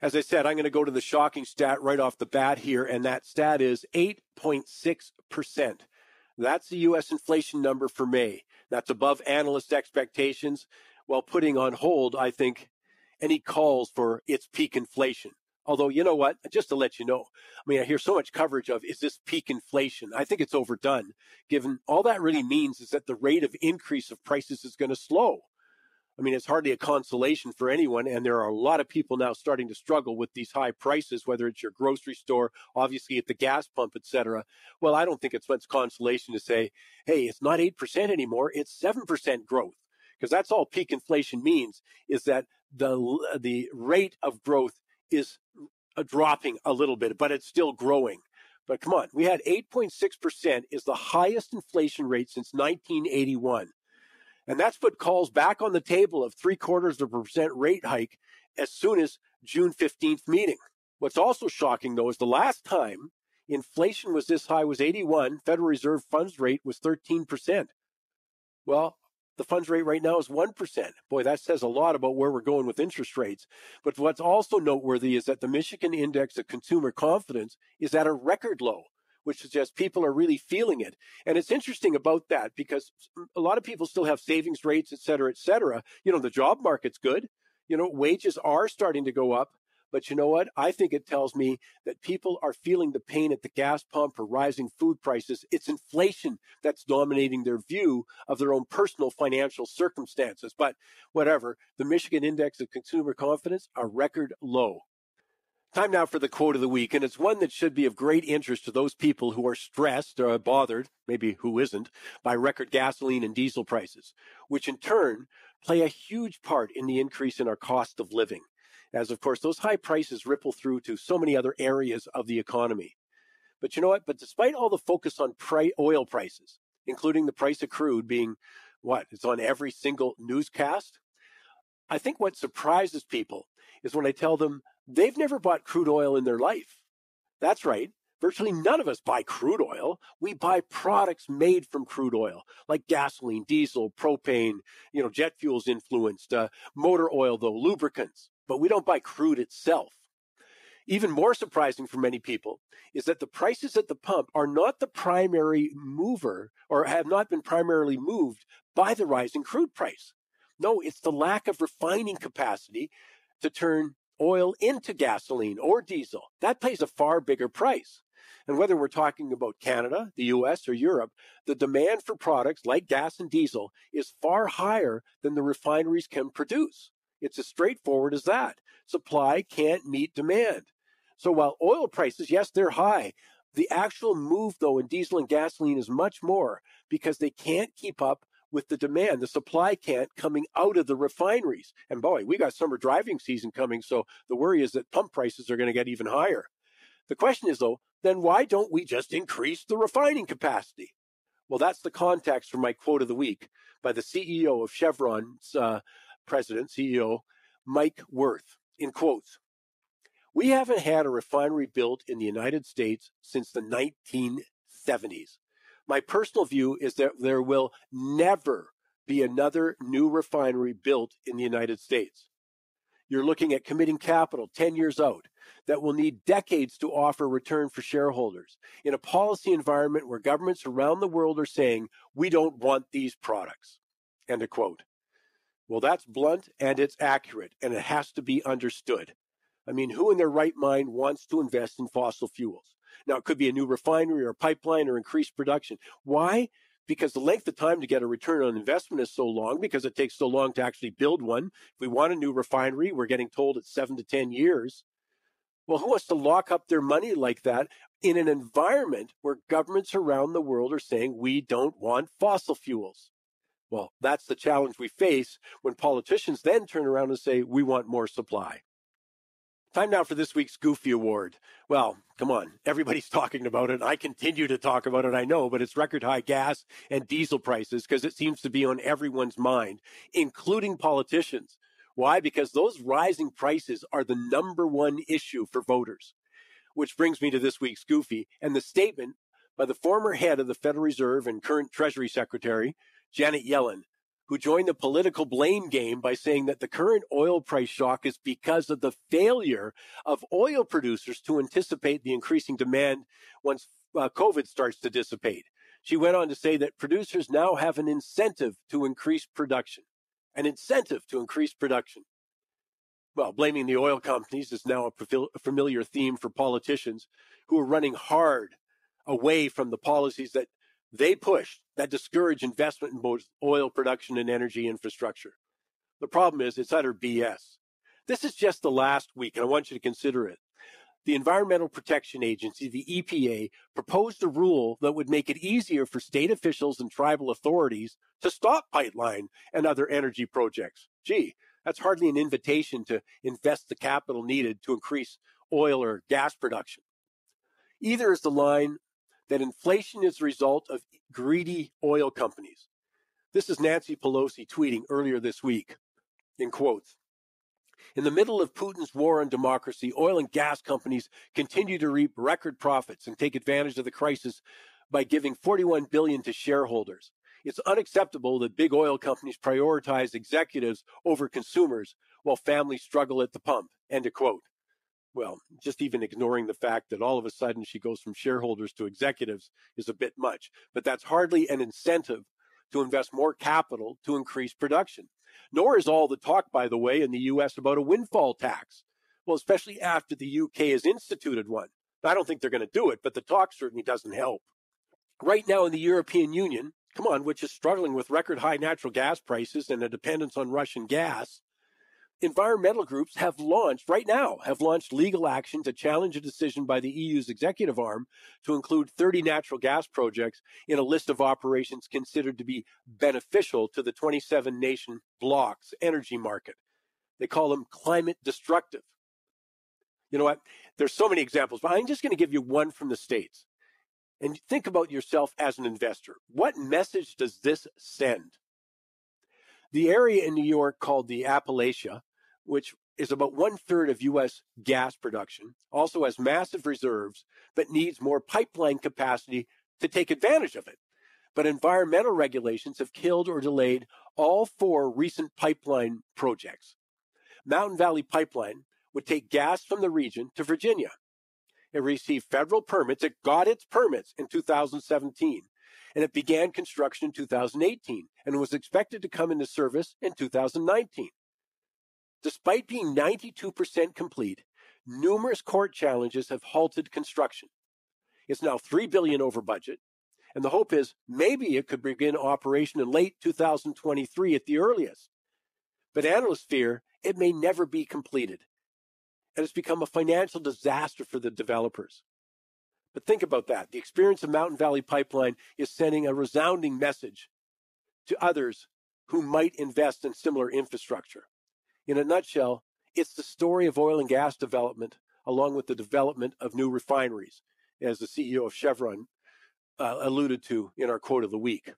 As I said, I'm going to go to the shocking stat right off the bat here, and that stat is 8.6%. That's the U.S. inflation number for May. That's above analyst expectations, while putting on hold, I think, any calls for its peak inflation. Although, you know what? Just to let you know, I mean, I hear so much coverage of is this peak inflation? I think it's overdone, given all that really means is that the rate of increase of prices is going to slow. I mean, it's hardly a consolation for anyone. And there are a lot of people now starting to struggle with these high prices, whether it's your grocery store, obviously at the gas pump, et cetera. Well, I don't think it's much consolation to say, hey, it's not 8% anymore. It's 7% growth. Because that's all peak inflation means is that the, the rate of growth is dropping a little bit, but it's still growing. But come on, we had 8.6% is the highest inflation rate since 1981. And that's put calls back on the table of three quarters of a percent rate hike as soon as June 15th meeting. What's also shocking though is the last time inflation was this high was 81, Federal Reserve funds rate was 13%. Well, the funds rate right now is 1%. Boy, that says a lot about where we're going with interest rates. But what's also noteworthy is that the Michigan Index of Consumer Confidence is at a record low which suggests people are really feeling it. And it's interesting about that because a lot of people still have savings rates, et cetera, et cetera. You know, the job market's good. You know, wages are starting to go up. But you know what? I think it tells me that people are feeling the pain at the gas pump or rising food prices. It's inflation that's dominating their view of their own personal financial circumstances. But whatever, the Michigan Index of Consumer Confidence, a record low. Time now for the quote of the week, and it's one that should be of great interest to those people who are stressed or bothered, maybe who isn't, by record gasoline and diesel prices, which in turn play a huge part in the increase in our cost of living, as of course those high prices ripple through to so many other areas of the economy. But you know what? But despite all the focus on pri- oil prices, including the price of crude being what? It's on every single newscast. I think what surprises people is when I tell them They've never bought crude oil in their life. That's right. Virtually none of us buy crude oil. We buy products made from crude oil, like gasoline, diesel, propane, you know, jet fuels influenced, uh, motor oil, though, lubricants. But we don't buy crude itself. Even more surprising for many people is that the prices at the pump are not the primary mover or have not been primarily moved by the rising crude price. No, it's the lack of refining capacity to turn oil into gasoline or diesel. That pays a far bigger price. And whether we're talking about Canada, the US, or Europe, the demand for products like gas and diesel is far higher than the refineries can produce. It's as straightforward as that. Supply can't meet demand. So while oil prices, yes, they're high, the actual move though in diesel and gasoline is much more because they can't keep up with the demand, the supply can't coming out of the refineries. And boy, we got summer driving season coming, so the worry is that pump prices are going to get even higher. The question is though, then why don't we just increase the refining capacity? Well, that's the context for my quote of the week by the CEO of Chevron's uh, president, CEO Mike Wirth, in quotes. We haven't had a refinery built in the United States since the 1970s. My personal view is that there will never be another new refinery built in the United States. You're looking at committing capital 10 years out that will need decades to offer return for shareholders in a policy environment where governments around the world are saying, we don't want these products. End of quote. Well, that's blunt and it's accurate and it has to be understood. I mean, who in their right mind wants to invest in fossil fuels? Now, it could be a new refinery or pipeline or increased production. Why? Because the length of time to get a return on investment is so long because it takes so long to actually build one. If we want a new refinery, we're getting told it's seven to 10 years. Well, who wants to lock up their money like that in an environment where governments around the world are saying we don't want fossil fuels? Well, that's the challenge we face when politicians then turn around and say we want more supply. Time now for this week's Goofy Award. Well, come on. Everybody's talking about it. I continue to talk about it, I know, but it's record high gas and diesel prices because it seems to be on everyone's mind, including politicians. Why? Because those rising prices are the number one issue for voters. Which brings me to this week's Goofy and the statement by the former head of the Federal Reserve and current Treasury Secretary, Janet Yellen, who joined the political blame game by saying that the current oil price shock is because of the failure of oil producers to anticipate the increasing demand once uh, COVID starts to dissipate. She went on to say that producers now have an incentive to increase production, an incentive to increase production. Well, blaming the oil companies is now a familiar theme for politicians who are running hard away from the policies that they push that discourage investment in both oil production and energy infrastructure. The problem is it's utter BS. This is just the last week, and I want you to consider it. The Environmental Protection Agency, the EPA, proposed a rule that would make it easier for state officials and tribal authorities to stop pipeline and other energy projects. Gee, that's hardly an invitation to invest the capital needed to increase oil or gas production. Either is the line that inflation is the result of greedy oil companies. This is Nancy Pelosi tweeting earlier this week in quotes. In the middle of Putin's war on democracy, oil and gas companies continue to reap record profits and take advantage of the crisis by giving 41 billion to shareholders. It's unacceptable that big oil companies prioritize executives over consumers while families struggle at the pump. End of quote well, just even ignoring the fact that all of a sudden she goes from shareholders to executives is a bit much. But that's hardly an incentive to invest more capital to increase production. Nor is all the talk, by the way, in the US about a windfall tax. Well, especially after the UK has instituted one. I don't think they're going to do it, but the talk certainly doesn't help. Right now in the European Union, come on, which is struggling with record high natural gas prices and a dependence on Russian gas, environmental groups have launched, right now, have launched legal action to challenge a decision by the EU's executive arm to include 30 natural gas projects in a list of operations considered to be beneficial to the 27 nation bloc's energy market. They call them climate destructive. You know what? There's so many examples, but I'm just going to give you one from the States. And think about yourself as an investor. What message does this send? The area in New York called the Appalachia which is about one third of U.S. gas production, also has massive reserves, but needs more pipeline capacity to take advantage of it. But environmental regulations have killed or delayed all four recent pipeline projects. Mountain Valley Pipeline would take gas from the region to Virginia. It received federal permits. It got its permits in 2017, and it began construction in 2018 and was expected to come into service in 2019. Despite being 92% complete, numerous court challenges have halted construction. It's now 3 billion over budget, and the hope is maybe it could begin operation in late 2023 at the earliest. But analysts fear it may never be completed, and it's become a financial disaster for the developers. But think about that. The experience of Mountain Valley Pipeline is sending a resounding message to others who might invest in similar infrastructure. In a nutshell, it's the story of oil and gas development along with the development of new refineries, as the CEO of Chevron uh, alluded to in our quote of the week.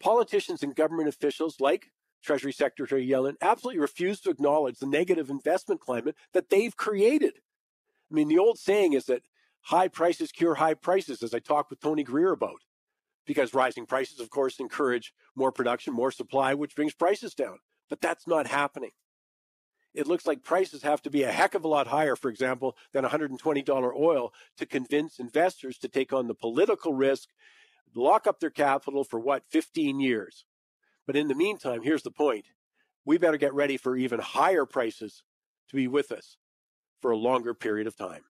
Politicians and government officials like Treasury Secretary Yellen absolutely refuse to acknowledge the negative investment climate that they've created. I mean, the old saying is that high prices cure high prices, as I talked with Tony Greer about, because rising prices, of course, encourage more production, more supply, which brings prices down. But that's not happening it looks like prices have to be a heck of a lot higher, for example, than $120 oil to convince investors to take on the political risk, lock up their capital for what, 15 years. But in the meantime, here's the point we better get ready for even higher prices to be with us for a longer period of time.